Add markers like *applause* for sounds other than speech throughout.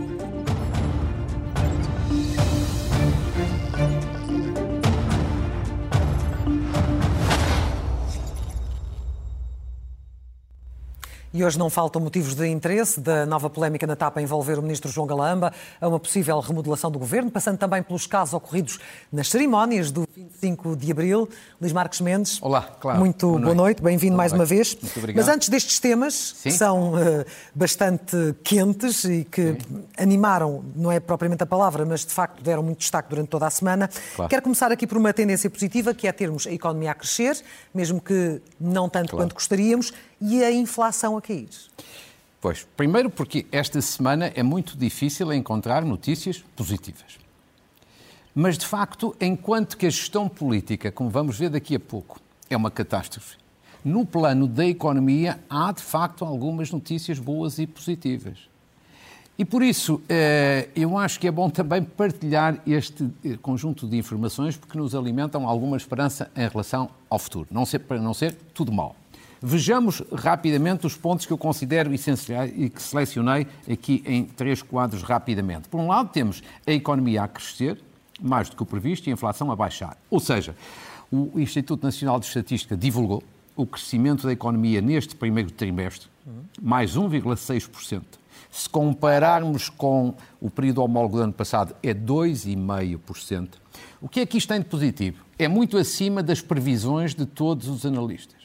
thank you E hoje não faltam motivos de interesse da nova polémica na TAP a envolver o ministro João Galamba, a uma possível remodelação do governo, passando também pelos casos ocorridos nas cerimónias do 25 de abril. Luís Marques Mendes. Olá, claro. Muito boa noite, noite. bem-vindo mais uma vez. Muito obrigado. Mas antes destes temas, Sim? que são uh, bastante quentes e que Sim. animaram, não é propriamente a palavra, mas de facto deram muito destaque durante toda a semana, claro. quero começar aqui por uma tendência positiva, que é termos a economia a crescer, mesmo que não tanto claro. quanto gostaríamos, e a inflação a cair? Pois, primeiro porque esta semana é muito difícil encontrar notícias positivas. Mas, de facto, enquanto que a gestão política, como vamos ver daqui a pouco, é uma catástrofe, no plano da economia há, de facto, algumas notícias boas e positivas. E por isso, eh, eu acho que é bom também partilhar este eh, conjunto de informações porque nos alimentam alguma esperança em relação ao futuro, não ser, para não ser tudo mal. Vejamos rapidamente os pontos que eu considero essenciais e que selecionei aqui em três quadros rapidamente. Por um lado, temos a economia a crescer, mais do que o previsto, e a inflação a baixar. Ou seja, o Instituto Nacional de Estatística divulgou o crescimento da economia neste primeiro trimestre, mais 1,6%. Se compararmos com o período homólogo do ano passado, é 2,5%. O que é que isto tem de positivo? É muito acima das previsões de todos os analistas.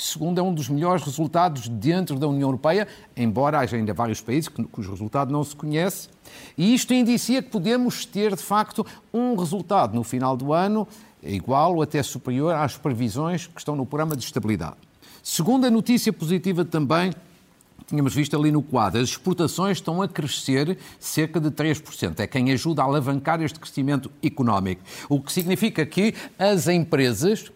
Segundo, é um dos melhores resultados dentro da União Europeia, embora haja ainda vários países cujo resultado não se conhece. E isto indicia que podemos ter, de facto, um resultado no final do ano igual ou até superior às previsões que estão no programa de estabilidade. Segunda notícia positiva também, tínhamos visto ali no quadro, as exportações estão a crescer cerca de 3%. É quem ajuda a alavancar este crescimento económico. O que significa que as empresas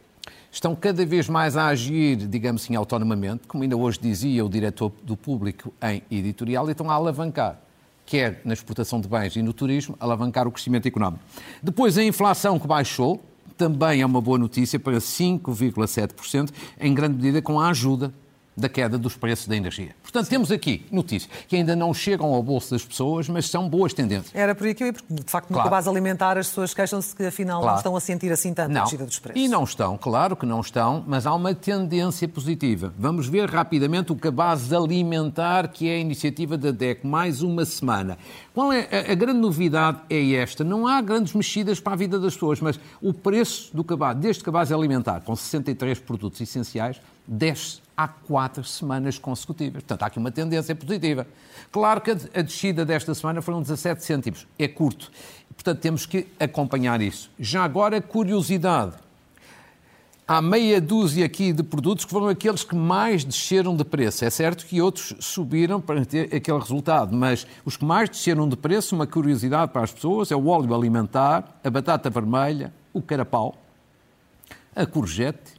estão cada vez mais a agir, digamos assim, autonomamente, como ainda hoje dizia o diretor do público em editorial, e estão a alavancar, quer na exportação de bens e no turismo, alavancar o crescimento económico. Depois, a inflação que baixou, também é uma boa notícia para 5,7%, em grande medida com a ajuda da queda dos preços da energia. Portanto, temos aqui notícias que ainda não chegam ao bolso das pessoas, mas são boas tendências. Era por aí que eu ia, porque de facto, claro. no base alimentar, as pessoas queixam-se que afinal claro. não estão a sentir assim tanto não. a descida dos preços. E não estão, claro que não estão, mas há uma tendência positiva. Vamos ver rapidamente o cabaz alimentar, que é a iniciativa da DEC, mais uma semana. Qual é a, a grande novidade? É esta: não há grandes mexidas para a vida das pessoas, mas o preço do cabaz, deste cabaz alimentar, com 63 produtos essenciais, desce há quatro semanas consecutivas. Portanto, há aqui uma tendência positiva. Claro que a descida desta semana foram 17 cêntimos. É curto. Portanto, temos que acompanhar isso. Já agora, curiosidade. Há meia dúzia aqui de produtos que foram aqueles que mais desceram de preço. É certo que outros subiram para ter aquele resultado, mas os que mais desceram de preço, uma curiosidade para as pessoas, é o óleo alimentar, a batata vermelha, o carapau, a courgette,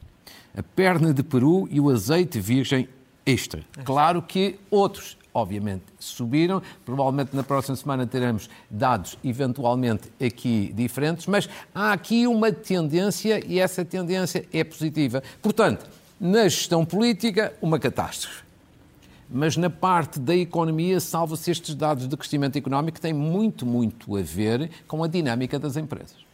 a perna de peru e o azeite virgem extra. Claro que outros, obviamente, subiram. Provavelmente na próxima semana teremos dados eventualmente aqui diferentes, mas há aqui uma tendência e essa tendência é positiva. Portanto, na gestão política, uma catástrofe. Mas na parte da economia, salva-se estes dados de crescimento económico que têm muito, muito a ver com a dinâmica das empresas.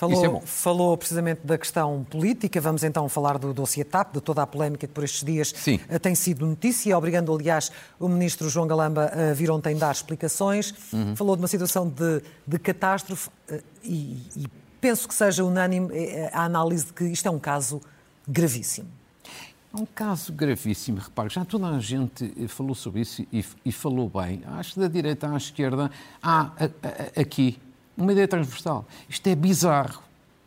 Falou, é falou, precisamente da questão política. Vamos então falar do dossiê TAP, de toda a polémica que por estes dias Sim. Eh, tem sido notícia, obrigando, aliás, o ministro João Galamba a vir ontem dar explicações. Uhum. Falou de uma situação de, de catástrofe eh, e, e penso que seja unânime eh, a análise de que isto é um caso gravíssimo. É um caso gravíssimo, repare, já toda a gente falou sobre isso e, e falou bem. Acho que da direita à esquerda há aqui uma ideia transversal. Isto é bizarro,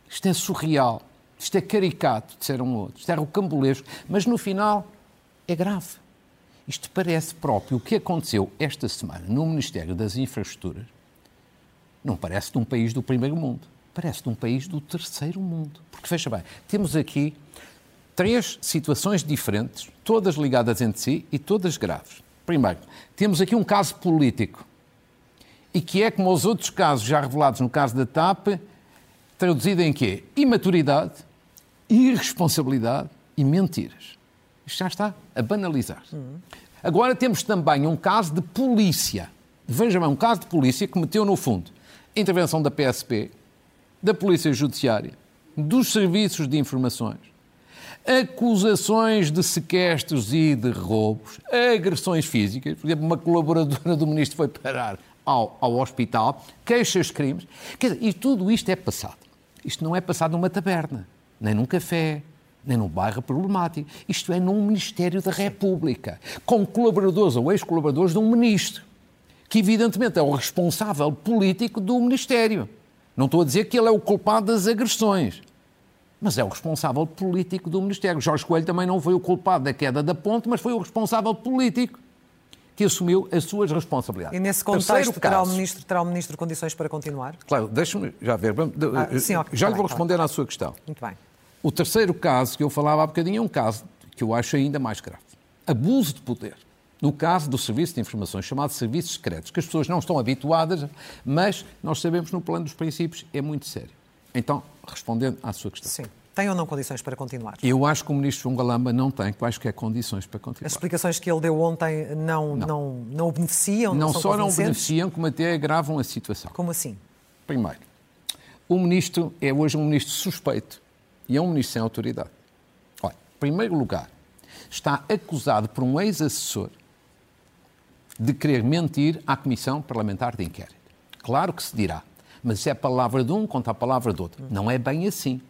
isto é surreal, isto é caricato, disseram outros, isto é rocambolesco, mas no final é grave. Isto parece próprio o que aconteceu esta semana no Ministério das Infraestruturas. Não parece de um país do primeiro mundo, parece de um país do terceiro mundo. Porque veja bem, temos aqui três situações diferentes, todas ligadas entre si e todas graves. Primeiro, temos aqui um caso político e que é, como os outros casos já revelados no caso da TAP, traduzido em quê? Imaturidade, irresponsabilidade e mentiras. Isto já está a banalizar. Uhum. Agora temos também um caso de polícia. Veja bem, um caso de polícia que meteu no fundo intervenção da PSP, da Polícia Judiciária, dos serviços de informações, acusações de sequestros e de roubos, agressões físicas. Por exemplo, uma colaboradora do ministro foi parar ao, ao hospital, queixas crimes. Quer dizer, e tudo isto é passado. Isto não é passado numa taberna, nem num café, nem num bairro problemático. Isto é num Ministério da República, com colaboradores ou ex-colaboradores de um ministro, que evidentemente é o responsável político do Ministério. Não estou a dizer que ele é o culpado das agressões, mas é o responsável político do Ministério. Jorge Coelho também não foi o culpado da queda da ponte, mas foi o responsável político que assumiu as suas responsabilidades. E nesse contexto, terá, o ministro, terá o Ministro condições para continuar? Claro, deixe-me já ver. Ah, sim, okay, já lhe vou responder à sua questão. Muito bem. O terceiro caso que eu falava há bocadinho é um caso que eu acho ainda mais grave. Abuso de poder. No caso do Serviço de Informações, chamado Serviços Secretos, que as pessoas não estão habituadas, mas nós sabemos no plano dos princípios é muito sério. Então, respondendo à sua questão. Sim. Tem ou não condições para continuar? Eu acho que o ministro João Galamba não tem quaisquer condições para continuar. As explicações que ele deu ontem não, não. não, não o beneficiam? Não, não só não beneficiam, como até agravam a situação. Como assim? Primeiro, o ministro é hoje um ministro suspeito e é um ministro sem autoridade. Olha, em primeiro lugar, está acusado por um ex-assessor de querer mentir à Comissão Parlamentar de Inquérito. Claro que se dirá, mas isso é a palavra de um contra a palavra do outro. Não é bem assim.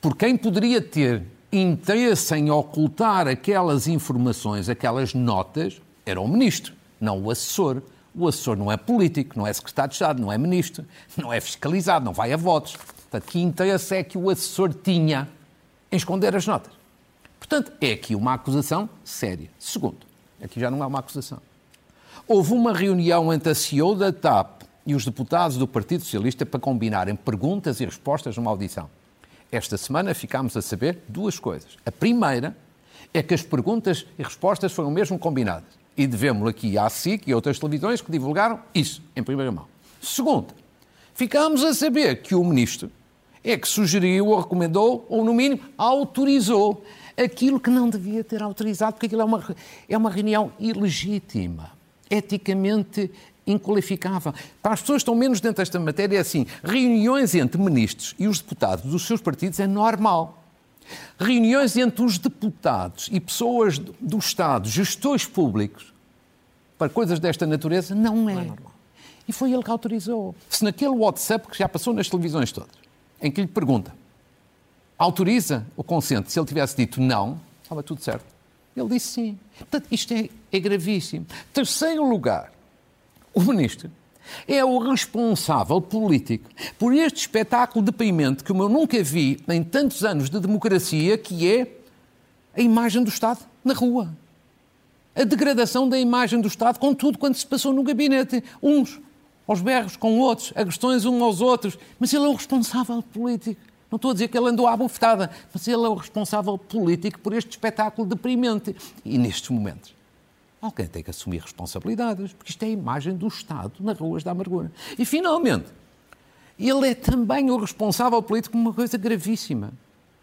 Por quem poderia ter interesse em ocultar aquelas informações, aquelas notas, era o ministro, não o assessor. O assessor não é político, não é secretário de Estado, não é ministro, não é fiscalizado, não vai a votos. Portanto, que interesse é que o assessor tinha em esconder as notas? Portanto, é aqui uma acusação séria. Segundo, aqui já não é uma acusação. Houve uma reunião entre a CEO da TAP e os deputados do Partido Socialista para combinarem perguntas e respostas numa audição. Esta semana ficámos a saber duas coisas. A primeira é que as perguntas e respostas foram mesmo combinadas. E devemos aqui à SIC e outras televisões que divulgaram isso em primeira mão. Segundo, ficámos a saber que o ministro é que sugeriu ou recomendou, ou no mínimo autorizou aquilo que não devia ter autorizado, porque aquilo é uma, é uma reunião ilegítima, eticamente inqualificável. Para as pessoas que estão menos dentro desta matéria, é assim: reuniões entre ministros e os deputados dos seus partidos é normal. Reuniões entre os deputados e pessoas do Estado, gestores públicos, para coisas desta natureza, não é. Não é normal. E foi ele que autorizou. Se naquele WhatsApp que já passou nas televisões todas, em que lhe pergunta, autoriza o consente, se ele tivesse dito não, estava tudo certo. Ele disse sim. Portanto, isto é, é gravíssimo. Terceiro lugar, o ministro é o responsável político por este espetáculo deprimente que eu nunca vi em tantos anos de democracia, que é a imagem do Estado na rua. A degradação da imagem do Estado com tudo quanto se passou no gabinete. Uns aos berros com outros, agressões uns aos outros. Mas ele é o responsável político. Não estou a dizer que ele andou à bufetada, mas ele é o responsável político por este espetáculo deprimente. E nestes momentos, alguém tem que assumir responsabilidades, porque isto é a imagem do Estado nas ruas da amargura. E, finalmente, ele é também o responsável político por uma coisa gravíssima.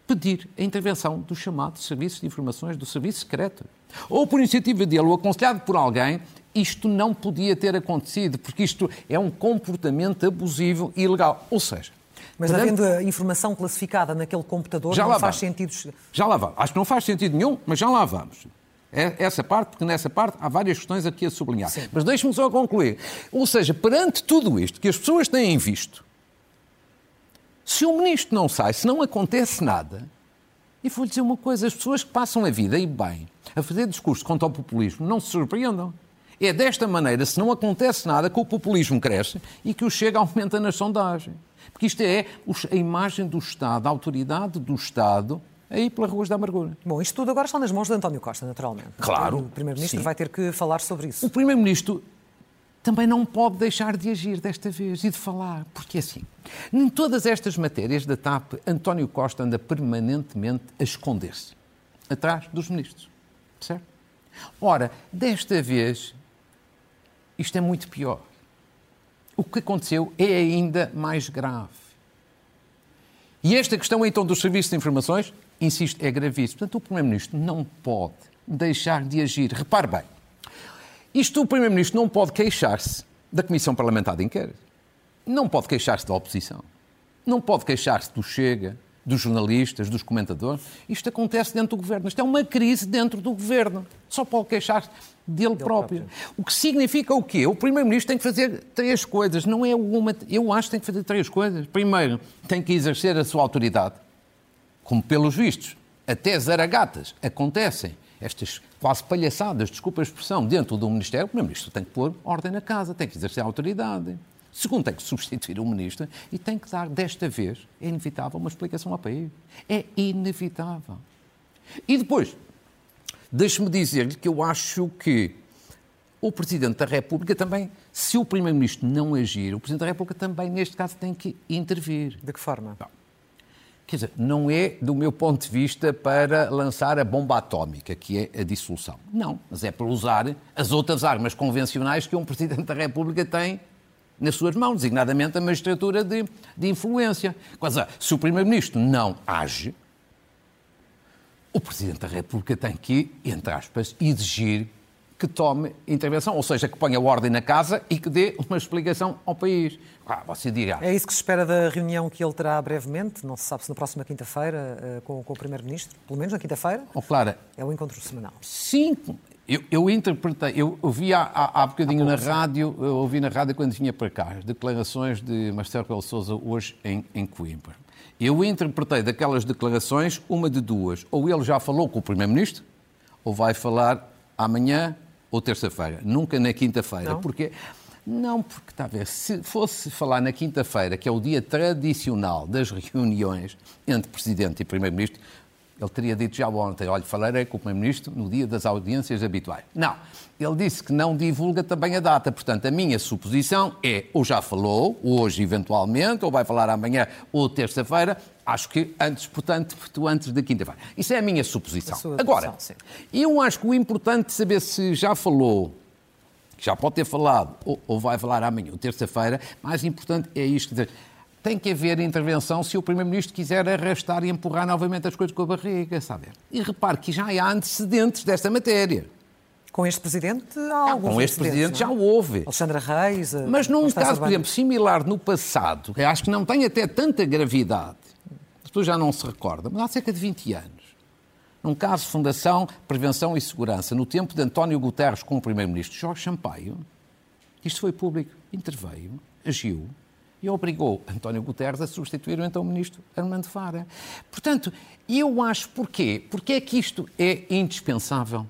Pedir a intervenção do chamado Serviço de Informações do Serviço Secreto. Ou por iniciativa dele, ou aconselhado por alguém, isto não podia ter acontecido, porque isto é um comportamento abusivo e ilegal. Ou seja, mas havendo a informação classificada naquele computador, já não faz vamos. sentido. Já lá vamos. Acho que não faz sentido nenhum, mas já lá vamos. É essa parte, porque nessa parte há várias questões aqui a sublinhar. Sim. Mas deixe-me só concluir. Ou seja, perante tudo isto que as pessoas têm visto, se o ministro não sai, se não acontece nada, e vou-lhe dizer uma coisa: as pessoas que passam a vida e bem a fazer discurso contra o populismo não se surpreendam. É desta maneira, se não acontece nada, que o populismo cresce e que o Chega aumenta nas sondagens. Porque isto é a imagem do Estado, a autoridade do Estado aí pelas ruas da amargura. Bom, isto tudo agora está nas mãos de António Costa, naturalmente. Claro. O Primeiro-Ministro vai ter que falar sobre isso. O Primeiro-Ministro também não pode deixar de agir desta vez e de falar, porque assim, em todas estas matérias da TAP, António Costa anda permanentemente a esconder-se atrás dos ministros. Certo? Ora, desta vez isto é muito pior. O que aconteceu é ainda mais grave. E esta questão, então, dos serviços de informações, insisto, é gravíssima. Portanto, o Primeiro-Ministro não pode deixar de agir. Repare bem, Isto o Primeiro-Ministro não pode queixar-se da Comissão Parlamentar de Inquérito. Não pode queixar-se da oposição. Não pode queixar-se do Chega, dos jornalistas, dos comentadores. Isto acontece dentro do governo. Isto é uma crise dentro do governo. Só pode queixar-se dele, dele próprio. próprio. O que significa o quê? O Primeiro-Ministro tem que fazer três coisas. Não é uma. Eu acho que tem que fazer três coisas. Primeiro, tem que exercer a sua autoridade. Como pelos vistos, até zaragatas acontecem estas quase palhaçadas, desculpa a expressão, dentro do Ministério, o Primeiro-Ministro tem que pôr ordem na casa, tem que exercer a autoridade. Segundo, tem que substituir o ministro e tem que dar, desta vez, é inevitável, uma explicação ao país. É inevitável. E depois, deixe-me dizer-lhe que eu acho que o Presidente da República também, se o Primeiro-Ministro não agir, o Presidente da República também, neste caso, tem que intervir. De que forma? Bom, quer dizer, não é, do meu ponto de vista, para lançar a bomba atómica, que é a dissolução. Não, mas é para usar as outras armas convencionais que um Presidente da República tem nas suas mãos, designadamente a magistratura de, de influência. Quer se o Primeiro-Ministro não age, o Presidente da República tem que, entre aspas, exigir que tome intervenção, ou seja, que ponha ordem na casa e que dê uma explicação ao país. Ah, você dirá. É isso que se espera da reunião que ele terá brevemente, não se sabe se na próxima quinta-feira, eh, com, com, o Primeiro-Ministro, pelo menos na quinta-feira? Oh, Clara. É o encontro semanal. Sim, eu, eu, interpretei, eu ouvi há, há, há bocadinho na rádio, eu ouvi na rádio quando vinha para cá, as declarações de Marcelo Rebelo Sousa hoje em, em Coimbra. Eu interpretei daquelas declarações uma de duas. Ou ele já falou com o Primeiro-Ministro, ou vai falar amanhã ou terça-feira. Nunca na quinta-feira. Porque não, porque está a ver, se fosse falar na quinta-feira, que é o dia tradicional das reuniões entre Presidente e Primeiro-Ministro, ele teria dito já ontem, olha, falarei com o Primeiro-Ministro no dia das audiências habituais. Não, ele disse que não divulga também a data. Portanto, a minha suposição é, ou já falou, hoje eventualmente, ou vai falar amanhã ou terça-feira, acho que antes, portanto, antes da quinta-feira. Isso é a minha suposição. A Agora, eu acho que o importante é saber se já falou, já pode ter falado, ou, ou vai falar amanhã ou terça-feira, mais importante é isto, dizer, tem que haver intervenção se o Primeiro-Ministro quiser arrastar e empurrar novamente as coisas com a barriga, sabe? E repare que já há antecedentes desta matéria. Com este Presidente há alguns Com este Presidente já houve. Alexandra Reis... Mas num caso, por exemplo, similar no passado, que acho que não tem até tanta gravidade, as pessoas já não se recordam, mas há cerca de 20 anos, num caso de Fundação Prevenção e Segurança, no tempo de António Guterres como Primeiro-Ministro, Jorge Sampaio, isto foi público, interveio, agiu, e obrigou António Guterres a substituir o então ministro Armando Fara. Portanto, eu acho porquê? Porque é que isto é indispensável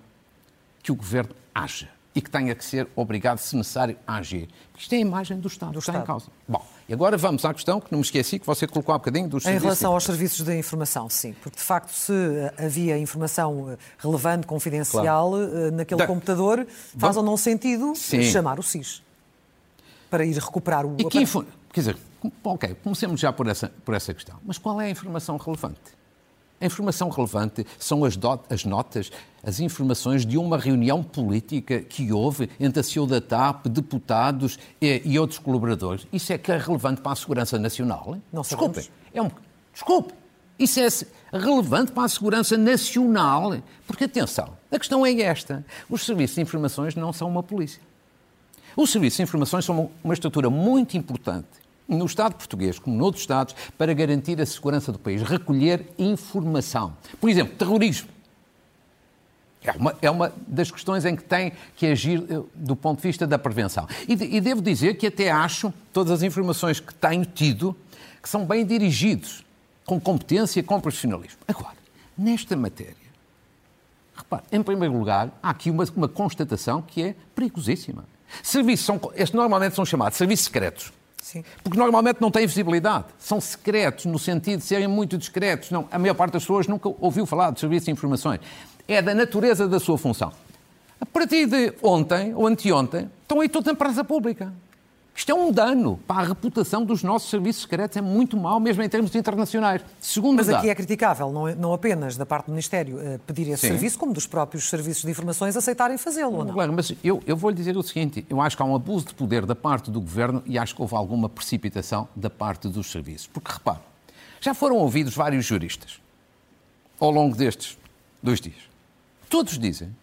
que o governo haja e que tenha que ser obrigado, se necessário, a agir. Porque isto é a imagem do Estado, do está Estado. em causa. Bom, e agora vamos à questão que não me esqueci, que você colocou há bocadinho dos Em relação aos serviços de informação, sim. Porque, de facto, se havia informação relevante, confidencial, claro. Eh, naquele da... computador, faz ou não sentido sim. chamar o SIS para ir recuperar o... E que, Quer dizer, ok, comecemos já por essa, por essa questão. Mas qual é a informação relevante? A informação relevante são as, as, notas, as informações de uma reunião política que houve entre a CEO da TAP, deputados e, e, outros colaboradores. Isso é que é relevante para a segurança nacional? Não Desculpe. É um, desculpe. Isso é relevante para a segurança nacional. Porque, atenção, a questão é esta. Os serviços de informações não são uma polícia. Os serviços de informações são uma estrutura muito importante no Estado português, como noutros Estados, para garantir a segurança do país, recolher informação. Por exemplo, terrorismo. É uma, é uma das questões em que tem que agir eh, do ponto de vista da prevenção. E, e devo dizer que até acho, todas as informações que tenho tido, que são bem dirigidos, com competência e com profissionalismo. Agora, nesta matéria, repare, em primeiro lugar, há aqui uma, uma constatação que é perigosíssima. Serviços são, estes normalmente são chamados serviços secretos. Sim. Porque normalmente não têm visibilidade. São secretos, no sentido de serem muito discretos. Não, a maior parte das pessoas nunca ouviu falar de serviços de informações. É da natureza da sua função. A partir de ontem ou anteontem, estão aí todos na praça pública. Isto é um dano para a reputação dos nossos serviços secretos, é muito mau, mesmo em termos internacionais. Segundo Mas aqui é criticável, não, não apenas da parte do Ministério uh, pedir esse Sim. serviço, como dos próprios serviços de informações aceitarem fazê-lo, ou não? Claro, mas eu, eu vou lhe dizer o seguinte, eu acho que há um abuso de poder da parte do Governo e acho que houve alguma precipitação da parte dos serviços. Porque, repare, já foram ouvidos vários juristas ao longo destes dois dias. Todos dizem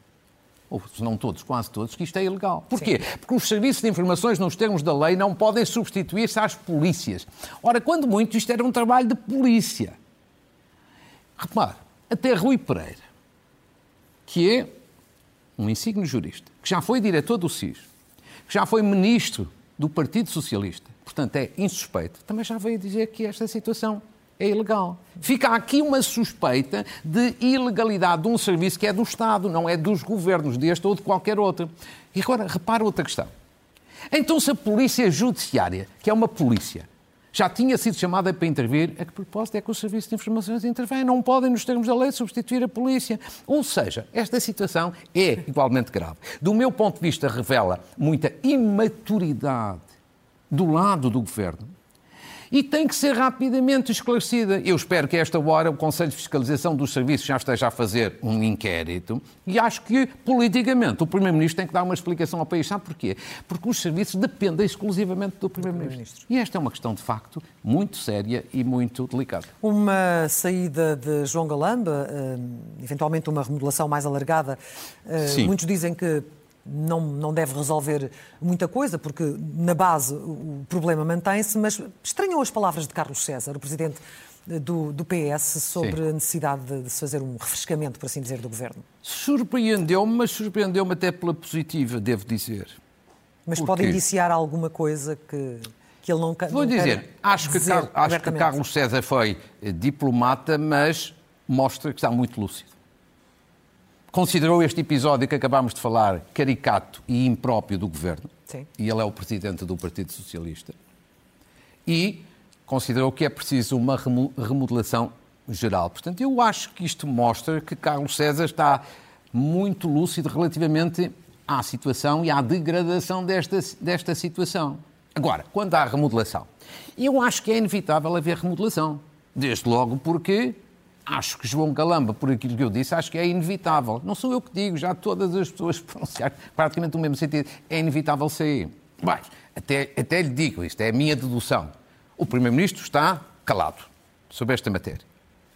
ou se não todos, quase todos, que isto é ilegal. Porquê? Sim. Porque os serviços de informações, nos termos da lei, não podem substituir-se às polícias. Ora, quando muito, isto era um trabalho de polícia. Repare, até Rui Pereira, que é um insigne jurista, que já foi diretor do SIS, que já foi ministro do Partido Socialista, portanto é insuspeito, também já veio dizer que esta situação é ilegal. Fica aqui uma suspeita de ilegalidade de um serviço que é do Estado, não é dos governos, deste ou de qualquer outro. E agora, repara outra questão. Então, se a Polícia Judiciária, que é uma polícia, já tinha sido chamada para intervir, a que propósito é que o Serviço de Informações intervém? Não podem, nos termos da lei, substituir a polícia. Ou seja, esta situação é igualmente grave. Do meu ponto de vista, revela muita imaturidade do lado do governo e tem que ser rapidamente esclarecida. Eu espero que a esta hora o Conselho de Fiscalização dos Serviços já esteja a fazer um inquérito e acho que, politicamente, o Primeiro-Ministro tem que dar uma explicação ao país. Sabe porquê? Porque os serviços dependem exclusivamente do Primeiro-Ministro. e esta é uma questão, de facto, muito séria e muito delicada. Uma saída de João Galamba, eh, eventualmente uma remodelação mais alargada, eh, Sim. muitos dizem que não, não deve resolver muita coisa, porque na base o problema mantém-se, mas estranham as palavras de Carlos César, o presidente do, do PS, sobre Sim. a necessidade de, de se fazer um refrescamento, por assim dizer, do governo. Surpreendeu-me, mas surpreendeu-me até pela positiva, devo dizer. Mas pode indiciar alguma coisa que, que ele não quer. Vou dizer, acho, que, dizer acho que Carlos César foi eh, diplomata, mas mostra que está muito lúcido considerou este episódio que acabámos de falar caricato e impróprio do governo, Sim. e ele é o presidente do Partido Socialista, e considerou que é preciso uma remodelação geral. Portanto, eu acho que isto mostra que Carlos César está muito lúcido relativamente à situação e à degradação desta, desta situação. Agora, quanto à remodelação, eu acho que é inevitável haver remodelação. Desde logo porque acho que João Galamba, por aquilo que eu disse, acho que é inevitável. Não sou eu que digo, já todas as pessoas *laughs* pronunciaram praticamente no mesmo sentido. É inevitável sair. Mas, até, até lhe digo, isto é a minha dedução. O Primeiro-Ministro está calado sobre esta matéria.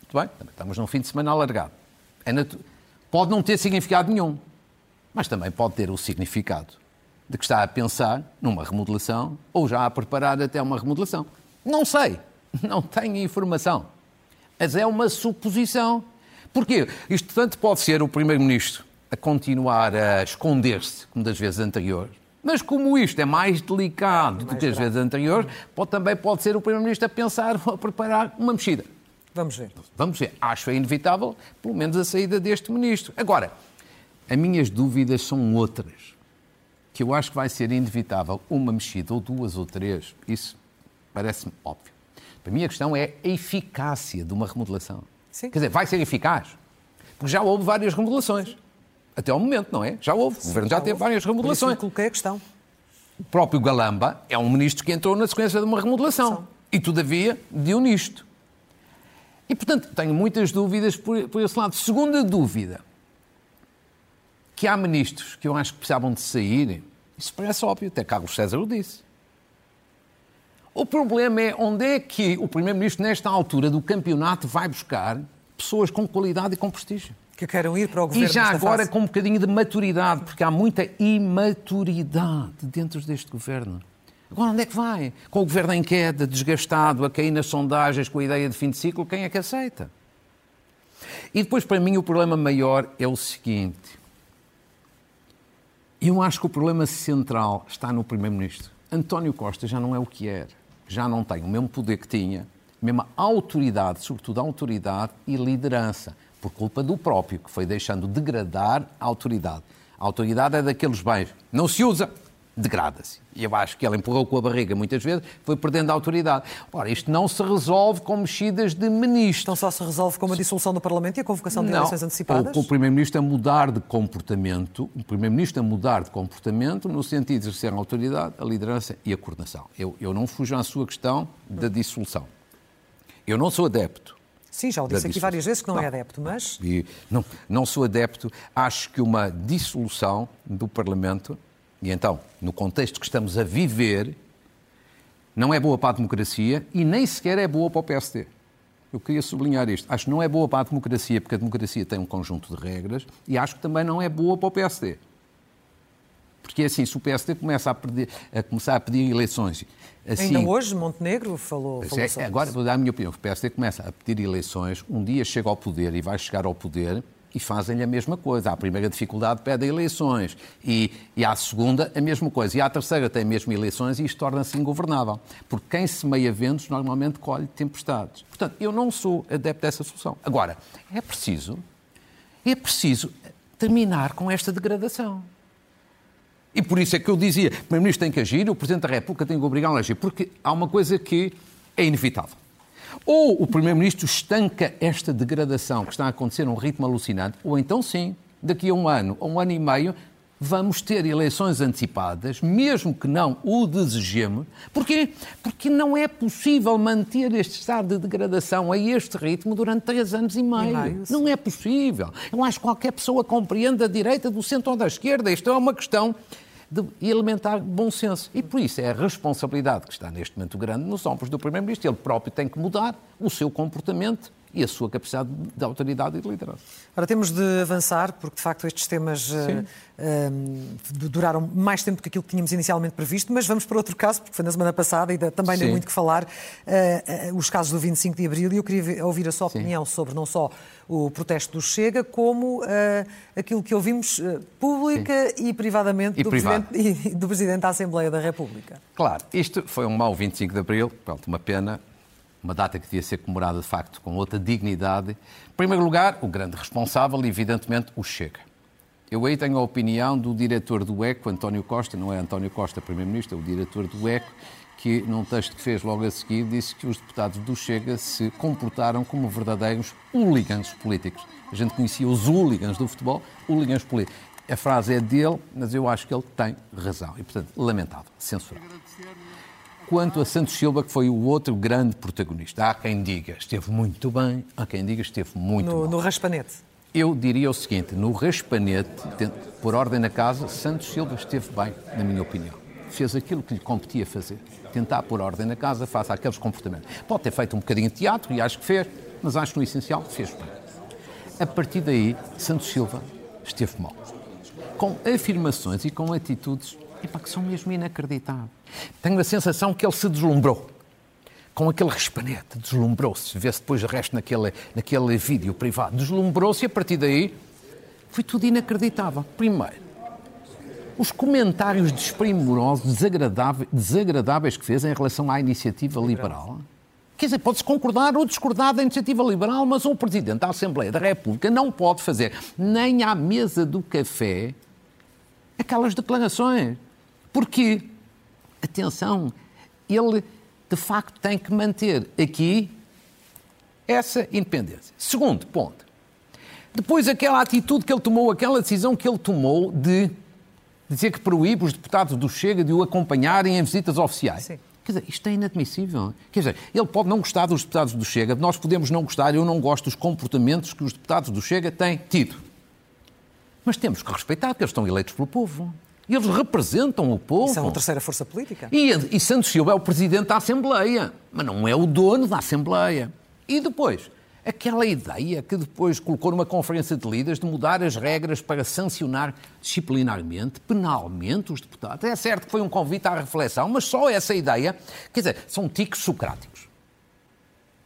Muito bem, estamos num fim de semana alargado. É. Pode não ter significado nenhum, mas também pode ter o significado de que está a pensar numa remodelação ou já a preparar até uma remodelação. Não sei, *laughs* não tenho informação mas é uma suposição. Porquê? Isto tanto pode ser o Primeiro-Ministro a continuar a esconder-se, como das vezes anteriores, mas como isto é mais delicado do que as vezes anteriores, pode, também pode ser o Primeiro-Ministro a pensar ou a preparar uma mexida. Vamos ver. Vamos ver. Acho é inevitável, pelo menos, a saída deste Ministro. Agora, as minhas dúvidas são outras. Que eu acho que vai ser inevitável uma mexida, ou duas ou três. Isso parece-me óbvio. Para mim, a questão é a eficácia de uma remodelação. Sim. Quer dizer, vai ser eficaz? Porque já houve várias remodelações. Até ao momento, não é? Já houve. Sim, o governo já, já teve várias remodelações. Por isso coloquei a questão. O próprio Galamba é um ministro que entrou na sequência de uma remodelação. Sim. E, todavia, deu nisto. E, portanto, tenho muitas dúvidas por, por esse lado. Segunda dúvida, que há ministros que eu acho que precisavam de sair, isso parece óbvio, até Carlos César o disse. O problema é onde é que o Primeiro-Ministro, nesta altura do campeonato, vai buscar pessoas com qualidade e com prestígio. Que queiram ir para o governo. E já agora fase. com um bocadinho de maturidade, porque há muita imaturidade dentro deste governo. Agora, onde é que vai? Com o governo em queda, desgastado, a cair nas sondagens com a ideia de fim de ciclo, quem é que aceita? E depois, para mim, o problema maior é o seguinte. Eu acho que o problema central está no Primeiro-Ministro. António Costa já não é o que era já não tem o mesmo poder que tinha, a mesma autoridade, sobretudo autoridade e liderança, por culpa do próprio, que foi deixando degradar a autoridade. A autoridade é daqueles bens, não se usa, degrada-se. E eu acho que ela empurrou com a barriga muitas vezes, foi perdendo a autoridade. Ora, isto não se resolve com mexidas de ministro. Então só se resolve com a dissolução do Parlamento e a convocação de não, eleições antecipadas? Com o Primeiro-Ministro a mudar de comportamento, o Primeiro-Ministro a mudar de comportamento no sentido de exercer a autoridade, a liderança e a coordenação. Eu, eu não fujo à sua questão da dissolução. Eu não sou adepto Sim, já o disse aqui várias vezes que não, é não, é adepto, mas. Não, não sou adepto. Acho que uma dissolução do Parlamento e então, no contexto que estamos a viver, não é boa para a democracia e nem sequer é boa para o PSD. Eu queria sublinhar isto. Acho que não é boa para a democracia, porque a democracia tem um conjunto de regras, e acho que também não é boa para o PSD. Porque é assim, se o PSD começa a, pedir, a começar a pedir eleições. Assim, Ainda hoje, Montenegro falou, falou é, Agora, vou dar a minha opinião. O PSD começa a pedir eleições, um dia chega ao poder e vai chegar ao poder e fazem-lhe a mesma coisa. À primeira dificuldade pede eleições e, e à segunda a mesma coisa. E à terceira tem mesmo eleições e isto torna-se ingovernável. Porque quem semeia ventos normalmente colhe tempestades. Portanto, eu não sou adepto dessa solução. Agora, é preciso, é preciso terminar com esta degradação. E por isso é que eu dizia, o Primeiro-Ministro tem que agir, o Presidente da República tem que obrigá-lo a agir, porque há uma coisa que é inevitável. Ou o Primeiro-Ministro estanca esta degradação que está a acontecer num ritmo alucinante, ou então sim, daqui a um ano ou um ano e meio, vamos ter eleições antecipadas, mesmo que não o desejemos. Porquê? Porque não é possível manter este estado de degradação a este ritmo durante três anos e meio. E meio não é possível. Eu acho que qualquer pessoa compreende da direita, do centro ou da esquerda. Isto é uma questão de elementar bom senso. E por isso é a responsabilidade que está neste momento grande nos ombros do Primeiro-Ministro. Ele próprio tem que mudar o seu comportamento e a sua capacidade de autoridade e de liderança. Agora temos de avançar, porque de facto estes temas uh, uh, duraram mais tempo do que aquilo que tínhamos inicialmente previsto, mas vamos para outro caso, porque foi na semana passada e também Sim. deu muito que falar, uh, os casos do 25 de Abril, e eu queria ouvir a sua Sim. opinião sobre não só o protesto do Chega, como aquilo que ouvimos pública Sim. e privadamente e do, privado. Presidente, *laughs* do Presidente da Assembleia da República. Claro, isto foi um mau 25 de Abril, pronto, uma pena, uma data que devia ser comemorada de facto com outra dignidade. Em primeiro lugar, o grande responsável, evidentemente, o Chega. Eu aí tenho a opinião do diretor do ECO, António Costa, não é António Costa, Primeiro-Ministro, é o diretor do ECO, que num texto que fez logo a seguir disse que os deputados do Chega se comportaram como verdadeiros hooligans políticos. A gente conhecia os hooligans do futebol, hooligans políticos. A frase é dele, mas eu acho que ele tem razão. E, portanto, lamentável, censurado quanto a Santos Silva, que foi o outro grande protagonista. Há quem diga esteve muito bem, há quem diga esteve muito no, mal. No raspanete. Eu diria o seguinte: no raspanete, por ordem na casa, Santos Silva esteve bem, na minha opinião. Fez aquilo que lhe competia fazer. Tentar pôr ordem na casa, faça aqueles comportamentos. Pode ter feito um bocadinho de teatro, e acho que fez, mas acho que no essencial fez bem. A partir daí, Santos Silva esteve mal. Com afirmações e com atitudes epá, que são mesmo inacreditáveis. Tenho a sensação que ele se deslumbrou com aquele respanete, deslumbrou-se, vê-se depois o resto naquele, naquele vídeo privado, deslumbrou-se e a partir daí foi tudo inacreditável. Primeiro, os comentários desprimorosos, desagradáveis, desagradáveis que fez em relação à iniciativa liberal. Quer dizer, pode-se concordar ou discordar da iniciativa liberal, mas um Presidente da Assembleia da República não pode fazer nem à mesa do café aquelas declarações. Porque, atenção, ele de facto tem que manter aqui essa independência. Segundo ponto. Depois, aquela atitude que ele tomou, aquela decisão que ele tomou de dizer que proíbe os deputados do Chega de o acompanharem em visitas oficiais. Sim. Quer dizer, isto é inadmissível. Quer dizer, ele pode não gostar dos deputados do Chega, nós podemos não gostar, eu não gosto dos comportamentos que os deputados do Chega têm tido. Mas temos que respeitar, porque eles estão eleitos pelo povo. E eles representam o povo. E são a terceira força política. E, e Santos Silva é o presidente da Assembleia, mas não é o dono da Assembleia. E depois, aquela ideia que depois colocou numa conferência de líderes de mudar as regras para sancionar disciplinarmente, penalmente os deputados. É certo que foi um convite à reflexão, mas só essa ideia, quer dizer, são ticos socráticos.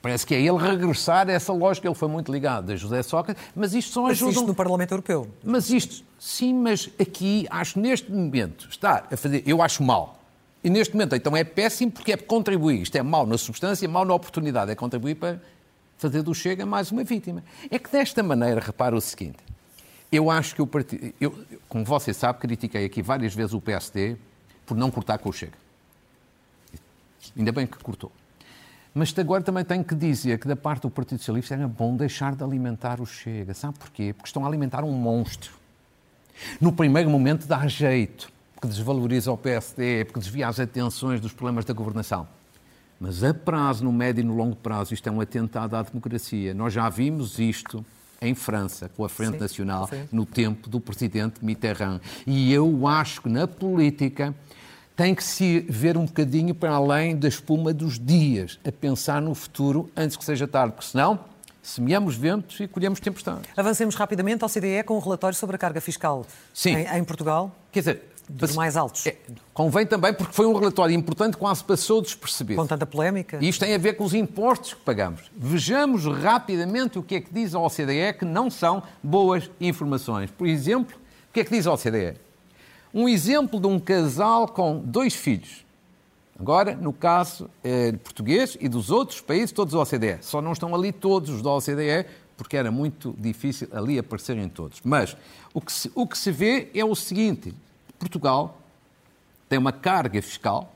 Parece que é ele regressar a essa lógica. Ele foi muito ligado a José Sócrates, mas isto só ajuda. Mas isto no Parlamento Europeu. Mas isto, sim, mas aqui, acho neste momento, está a fazer. Eu acho mal. E neste momento, então, é péssimo porque é contribuir. Isto é mau na substância, mau na oportunidade. É contribuir para fazer do Chega mais uma vítima. É que desta maneira, repara o seguinte. Eu acho que o partido. Eu, como você sabe, critiquei aqui várias vezes o PSD por não cortar com o Chega. Ainda bem que cortou. Mas agora também tenho que dizer que da parte do Partido Socialista era bom deixar de alimentar o Chega. Sabe porquê? Porque estão a alimentar um monstro. No primeiro momento dá jeito, porque desvaloriza o PSD, porque desvia as atenções dos problemas da governação. Mas a prazo, no médio e no longo prazo, isto é um atentado à democracia. Nós já vimos isto em França, com a Frente sim, Nacional, sim. no tempo do presidente Mitterrand. E eu acho que na política tem que se ver um bocadinho para além da espuma dos dias, a pensar no futuro antes que seja tarde, porque senão semeamos ventos e colhemos tempestade. Avancemos rapidamente ao CDE com um relatório sobre a carga fiscal Sim. Em, em Portugal. Quer dizer, Dos mais altos. É, convém também, porque foi um relatório importante, quase passou despercebido. Com tanta polémica. E isto tem a ver com os impostos que pagamos. Vejamos rapidamente o que é que diz a OCDE, que não são boas informações. Por exemplo, o que é que diz a OCDE? Um exemplo de um casal com dois filhos. Agora, no caso eh, português e dos outros países, todos da OCDE. Só não estão ali todos os da OCDE, porque era muito difícil ali aparecerem todos. Mas o que se, o que se vê é o seguinte: Portugal tem uma carga fiscal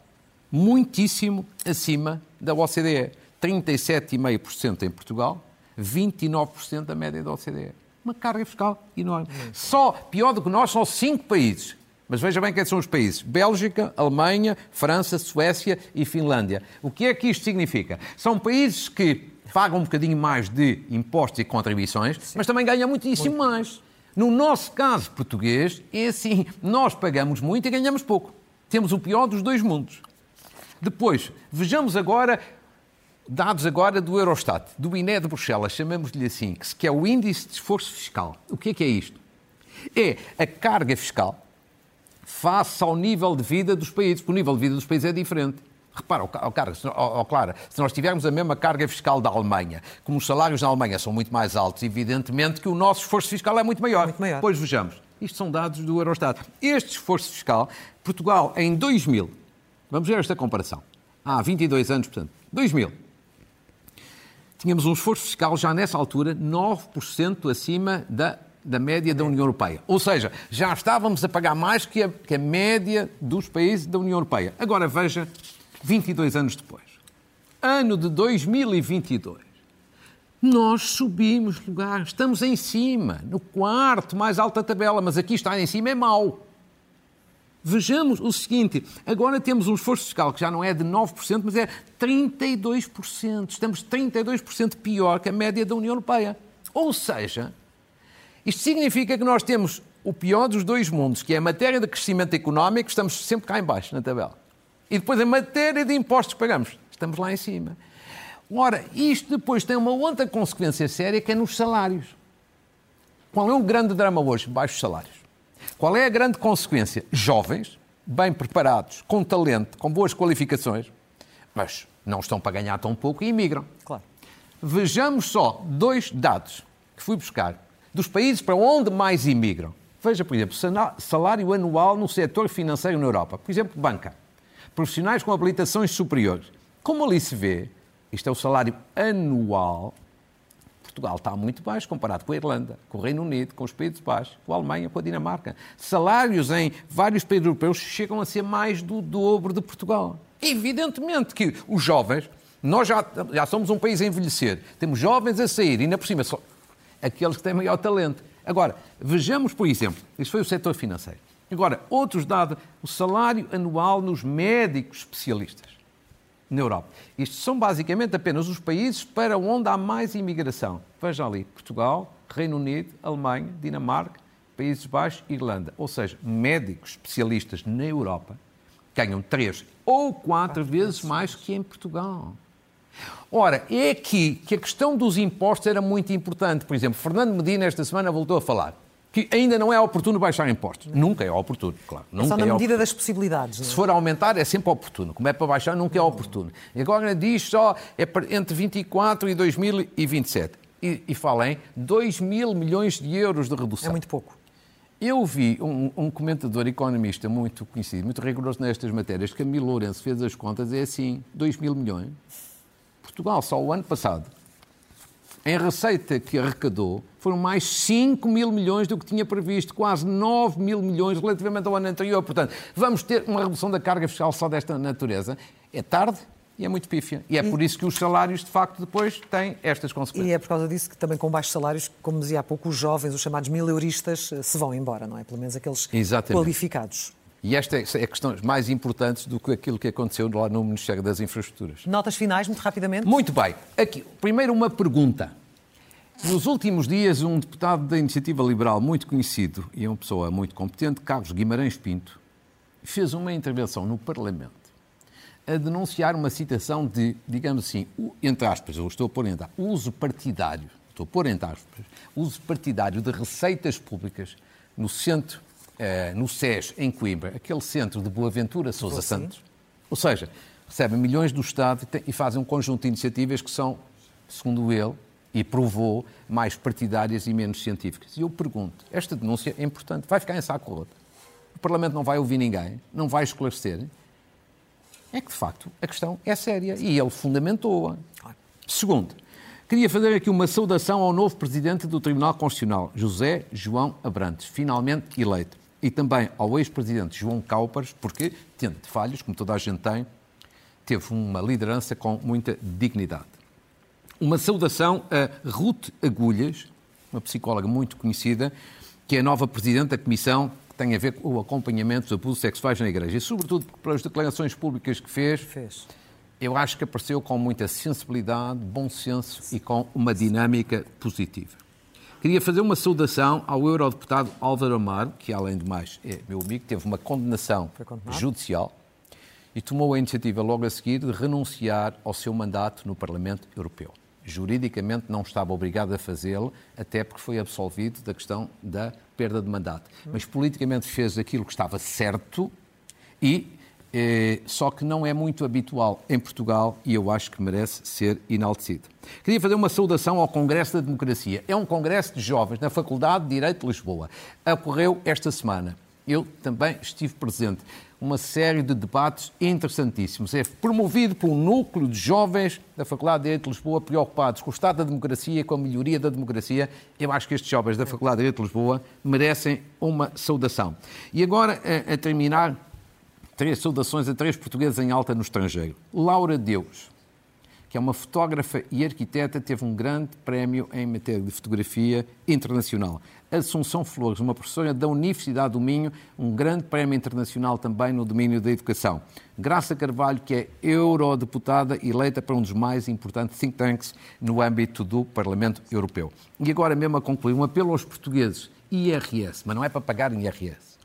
muitíssimo acima da OCDE. 37,5% em Portugal, 29% da média da OCDE. Uma carga fiscal enorme. Só, pior do que nós, são cinco países. Mas veja bem quem são os países: Bélgica, Alemanha, França, Suécia e Finlândia. O que é que isto significa? São países que pagam um bocadinho mais de impostos e contribuições, Sim. mas também ganham muitíssimo muito. mais. No nosso caso português, é assim: nós pagamos muito e ganhamos pouco. Temos o pior dos dois mundos. Depois, vejamos agora dados agora do Eurostat, do INE de Bruxelas, chamamos-lhe assim, que é o Índice de Esforço Fiscal. O que é que é isto? É a carga fiscal face ao nível de vida dos países, porque o nível de vida dos países é diferente. Repara, oh, cara, oh, Clara, se nós tivermos a mesma carga fiscal da Alemanha, como os salários na Alemanha são muito mais altos, evidentemente que o nosso esforço fiscal é muito maior. Muito maior. Pois vejamos, isto são dados do Eurostat. Este esforço fiscal, Portugal em 2000, vamos ver esta comparação, há 22 anos, portanto, 2000, tínhamos um esforço fiscal já nessa altura 9% acima da da média da União Europeia. Ou seja, já estávamos a pagar mais que a, que a média dos países da União Europeia. Agora veja 22 anos depois. Ano de 2022. Nós subimos lugar, estamos em cima, no quarto mais alta tabela, mas aqui está em cima é mau. Vejamos o seguinte: agora temos um esforço fiscal que já não é de 9%, mas é 32%. Estamos 32% pior que a média da União Europeia. Ou seja, isto significa que nós temos o pior dos dois mundos, que é a matéria de crescimento económico, estamos sempre cá em baixo na tabela. E depois a matéria de impostos que pagamos, estamos lá em cima. Ora, isto depois tem uma outra consequência séria que é nos salários. Qual é o grande drama hoje? Baixos salários. Qual é a grande consequência? Jovens, bem preparados, com talento, com boas qualificações, mas não estão para ganhar tão pouco e imigram. Claro. Vejamos só dois dados que fui buscar dos países para onde mais imigram. Veja, por exemplo, salário anual no setor financeiro na Europa. Por exemplo, banca. Profissionais com habilitações superiores. Como ali se vê, isto é o salário anual. Portugal está muito baixo comparado com a Irlanda, com o Reino Unido, com os Países Baixos, com a Alemanha, com a Dinamarca. Salários em vários países europeus chegam a ser mais do dobro de Portugal. Evidentemente que os jovens, nós já, já somos um país a envelhecer, temos jovens a sair, e ainda por cima, aqueles que têm maior talento. Agora, vejamos, por exemplo, isto foi o setor financeiro. Agora, outros dados, o salário anual nos médicos especialistas na Europa. Isto são basicamente apenas os países para onde há mais imigração. Veja ali, Portugal, Reino Unido, Alemanha, Dinamarca, Países Baixos, Irlanda. Ou seja, médicos especialistas na Europa ganham três ou quatro vezes mais que em Portugal. Ora, é aqui que a questão dos impostos era muito importante. Por exemplo, Fernando Medina esta semana voltou a falar que ainda não é oportuno baixar impostos. Nunca é oportuno, claro. Nunca é só na é medida das possibilidades. Se for aumentar, é sempre oportuno. Como é para baixar, nunca é oportuno. E agora diz só é entre 24 e 2027. E, e fala em 2 mil milhões de euros de redução. É muito pouco. Eu vi um, um, comentador economista muito conhecido, muito rigoroso nestas matérias, Camilo Lourenço, fez as contas, é assim, 2 mil milhões Portugal, só o ano passado, em receita que arrecadou, foram mais 5 mil milhões do que tinha previsto, quase 9 mil milhões relativamente ao ano anterior. Portanto, vamos ter uma redução da carga fiscal só desta natureza. É tarde, e é muito pífia. E é por isso que os salários, de facto, depois têm estas consequências. E é por causa disso que também com baixos salários, como dizia há pouco, os jovens, os chamados mil-euristas, se vão embora, não é? Pelo menos aqueles Exatamente. qualificados. E esta é, é questões mais importantes do que aquilo que aconteceu lá no Ministério das Infraestruturas. Notas finais, muito rapidamente. Muito bem. Aqui, primeiro, uma pergunta. Nos últimos dias, um deputado da Iniciativa Liberal muito conhecido e uma pessoa muito competente, Carlos Guimarães Pinto, fez uma intervenção no Parlamento a denunciar uma citação de, digamos assim, entre aspas, eu estou a pôr entre aspas, uso partidário, estou a pôr entre aspas, uso partidário de receitas públicas no centro no SES, em Coimbra, aquele centro de Boaventura Sousa Santos. Ou seja, recebem milhões do Estado e fazem um conjunto de iniciativas que são, segundo ele, e provou, mais partidárias e menos científicas. E eu pergunto, esta denúncia é importante, vai ficar em saco roto? O Parlamento não vai ouvir ninguém, não vai esclarecer? É que, de facto, a questão é séria e ele fundamentou-a. Segundo, queria fazer aqui uma saudação ao novo Presidente do Tribunal Constitucional, José João Abrantes, finalmente eleito. E também ao ex-presidente João Caupares, porque, tendo falhas, como toda a gente tem, teve uma liderança com muita dignidade. Uma saudação a Ruth Agulhas, uma psicóloga muito conhecida, que é a nova Presidente da Comissão que tem a ver com o acompanhamento dos abusos sexuais na Igreja. E, sobretudo, pelas declarações públicas que fez, fez, eu acho que apareceu com muita sensibilidade, bom senso e com uma dinâmica positiva. Queria fazer uma saudação ao eurodeputado Álvaro Amaro, que, além de mais, é meu amigo, teve uma condenação judicial e tomou a iniciativa logo a seguir de renunciar ao seu mandato no Parlamento Europeu. Juridicamente não estava obrigado a fazê-lo, até porque foi absolvido da questão da perda de mandato. Mas politicamente fez aquilo que estava certo e eh, só que não é muito habitual em Portugal e eu acho que merece ser enaltecido. Queria fazer uma saudação ao Congresso da Democracia. É um congresso de jovens na Faculdade de Direito de Lisboa. Ocorreu esta semana. Eu também estive presente uma série de debates interessantíssimos. É promovido por um núcleo de jovens da Faculdade de Direito de Lisboa preocupados com o estado da democracia, com a melhoria da democracia. Eu acho que estes jovens da Faculdade de Direito de Lisboa merecem uma saudação. E agora, a, a terminar, três saudações a três portugueses em alta no estrangeiro. Laura Deus que é uma fotógrafa e arquiteta, teve um grande prémio em matéria de fotografia internacional. Assunção Flores, uma professora da Universidade do Minho, um grande prémio internacional também no domínio da educação. Graça Carvalho, que é eurodeputada eleita para um dos mais importantes think tanks no âmbito do Parlamento Europeu. E agora mesmo a concluir, um apelo aos portugueses, IRS, mas não é para pagar IRS.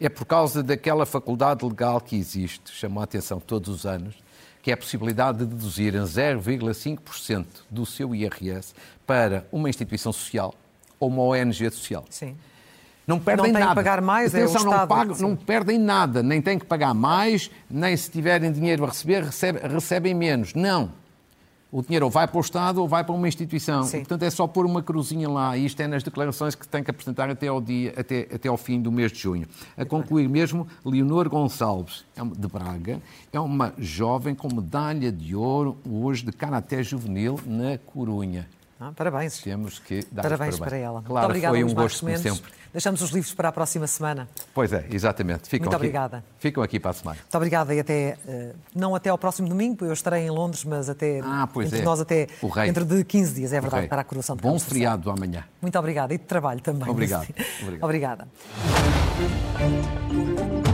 É por causa daquela faculdade legal que existe, chamou a atenção todos os anos, que é a possibilidade de deduzir em 0,5% do seu IRS para uma instituição social ou uma ONG social. Sim. Não perdem não nada. que pagar mais, Atenção, é não, Estado, pagam, não perdem nada, nem têm que pagar mais, nem se tiverem dinheiro a receber, recebe, recebem menos. Não o dinheiro ou vai para o Estado ou vai para uma instituição. E, portanto, é só pôr uma cruzinha lá. E isto é nas declarações que tem que apresentar até ao, dia, até, até ao fim do mês de junho. A concluir mesmo, Leonor Gonçalves, é de Braga, é uma jovem com medalha de ouro hoje de Karaté Juvenil na Corunha. Ah, parabéns. Temos que dar parabéns, parabéns para ela. Claro, Muito foi um gosto, como sempre. Deixamos os livros para a próxima semana. Pois é, exatamente. Ficam Muito aqui, obrigada. Ficam aqui para a semana. Muito obrigada e até, eh, não até ao próximo domingo, eu estarei em Londres, mas até, ah, entre é. nós até dentro de 15 dias, é verdade, para a coroação de Bom feriado amanhã. Muito obrigada e de trabalho também. Obrigado. *laughs* Obrigado. obrigada.